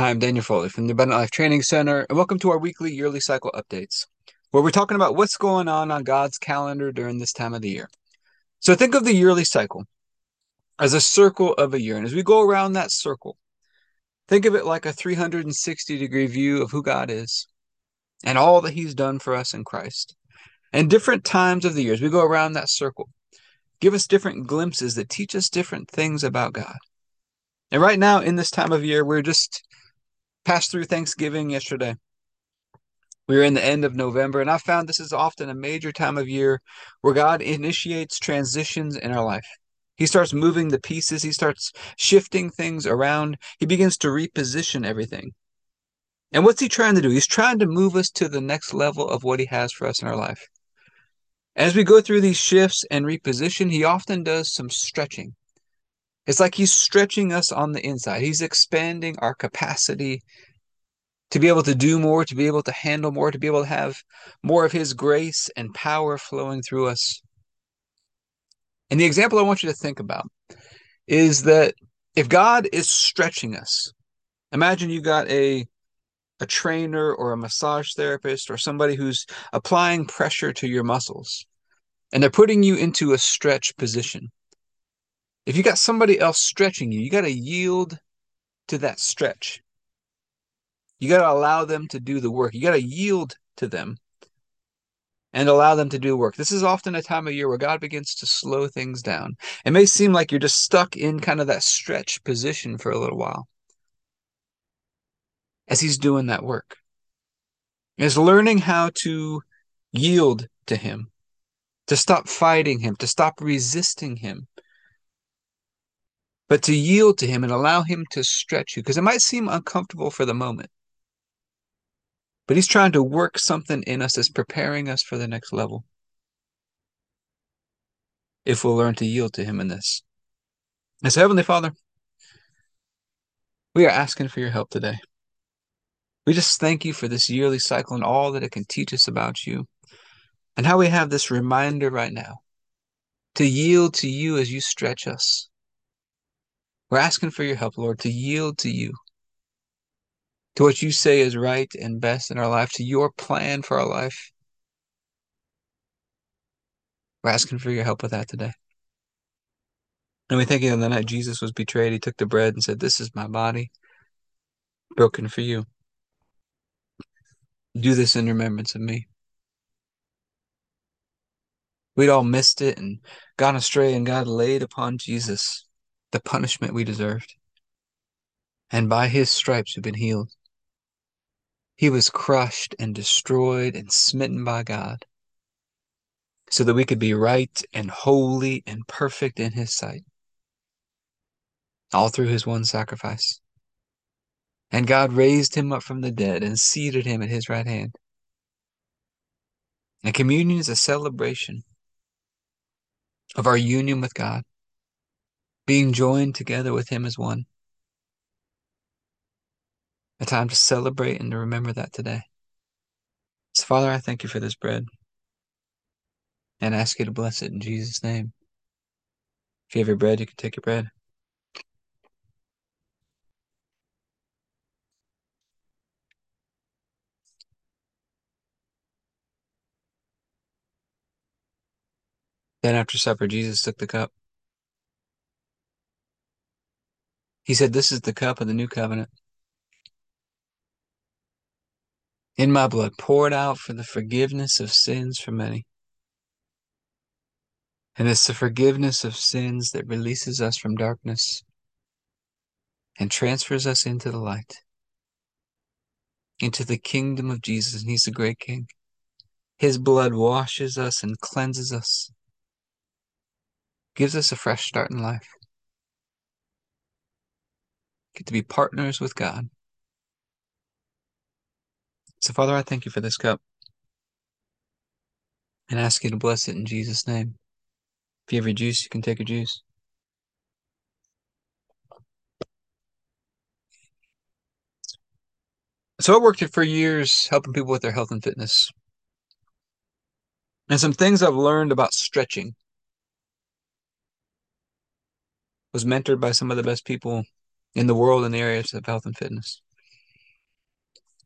Hi, I'm Daniel Foley from the Abundant Life Training Center, and welcome to our weekly yearly cycle updates, where we're talking about what's going on on God's calendar during this time of the year. So think of the yearly cycle as a circle of a year, and as we go around that circle, think of it like a 360 degree view of who God is and all that He's done for us in Christ. And different times of the year, as we go around that circle, give us different glimpses that teach us different things about God. And right now, in this time of year, we're just passed through Thanksgiving yesterday. We are in the end of November, and I found this is often a major time of year where God initiates transitions in our life. He starts moving the pieces, he starts shifting things around, he begins to reposition everything. And what's he trying to do? He's trying to move us to the next level of what he has for us in our life. As we go through these shifts and reposition, he often does some stretching. It's like he's stretching us on the inside. He's expanding our capacity to be able to do more, to be able to handle more, to be able to have more of his grace and power flowing through us. And the example I want you to think about is that if God is stretching us, imagine you got a a trainer or a massage therapist or somebody who's applying pressure to your muscles and they're putting you into a stretch position. If you got somebody else stretching you, you got to yield to that stretch. You got to allow them to do the work. You got to yield to them and allow them to do work. This is often a time of year where God begins to slow things down. It may seem like you're just stuck in kind of that stretch position for a little while as He's doing that work. Is learning how to yield to Him, to stop fighting Him, to stop resisting Him, but to yield to Him and allow Him to stretch you, because it might seem uncomfortable for the moment. But He's trying to work something in us that's preparing us for the next level. If we'll learn to yield to Him in this. And so, Heavenly Father, we are asking for your help today. We just thank you for this yearly cycle and all that it can teach us about you, and how we have this reminder right now to yield to you as you stretch us we're asking for your help, Lord, to yield to you, to what you say is right and best in our life, to your plan for our life. We're asking for your help with that today. And we think on the night Jesus was betrayed, he took the bread and said, This is my body broken for you. Do this in remembrance of me. We'd all missed it and gone astray, and God laid upon Jesus the punishment we deserved. And by his stripes we've been healed. He was crushed and destroyed and smitten by God so that we could be right and holy and perfect in his sight. All through his one sacrifice. And God raised him up from the dead and seated him at his right hand. And communion is a celebration of our union with God being joined together with Him as one. A time to celebrate and to remember that today. So, Father, I thank you for this bread and ask you to bless it in Jesus' name. If you have your bread, you can take your bread. Then after supper, Jesus took the cup. He said, This is the cup of the new covenant. In my blood, poured out for the forgiveness of sins for many. And it's the forgiveness of sins that releases us from darkness and transfers us into the light, into the kingdom of Jesus. And He's the great King. His blood washes us and cleanses us, gives us a fresh start in life. Get to be partners with God. So, Father, I thank you for this cup and ask you to bless it in Jesus' name. If you have your juice, you can take your juice. So, I worked for years helping people with their health and fitness. And some things I've learned about stretching was mentored by some of the best people in the world in the areas of health and fitness.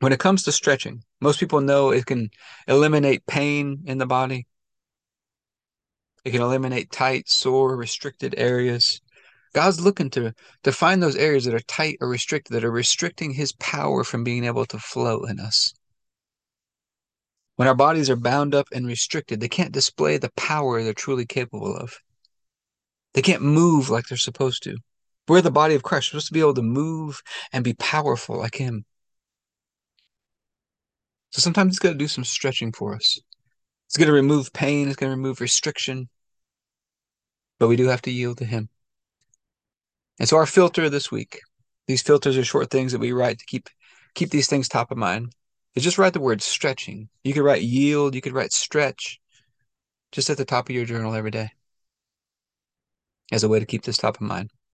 When it comes to stretching, most people know it can eliminate pain in the body. It can eliminate tight, sore, restricted areas. God's looking to to find those areas that are tight or restricted, that are restricting his power from being able to flow in us. When our bodies are bound up and restricted, they can't display the power they're truly capable of. They can't move like they're supposed to. We're the body of Christ. We're supposed to be able to move and be powerful like him. So sometimes it's going to do some stretching for us. It's going to remove pain. It's going to remove restriction. But we do have to yield to him. And so our filter this week, these filters are short things that we write to keep keep these things top of mind. Is just write the word stretching. You could write yield, you could write stretch just at the top of your journal every day as a way to keep this top of mind.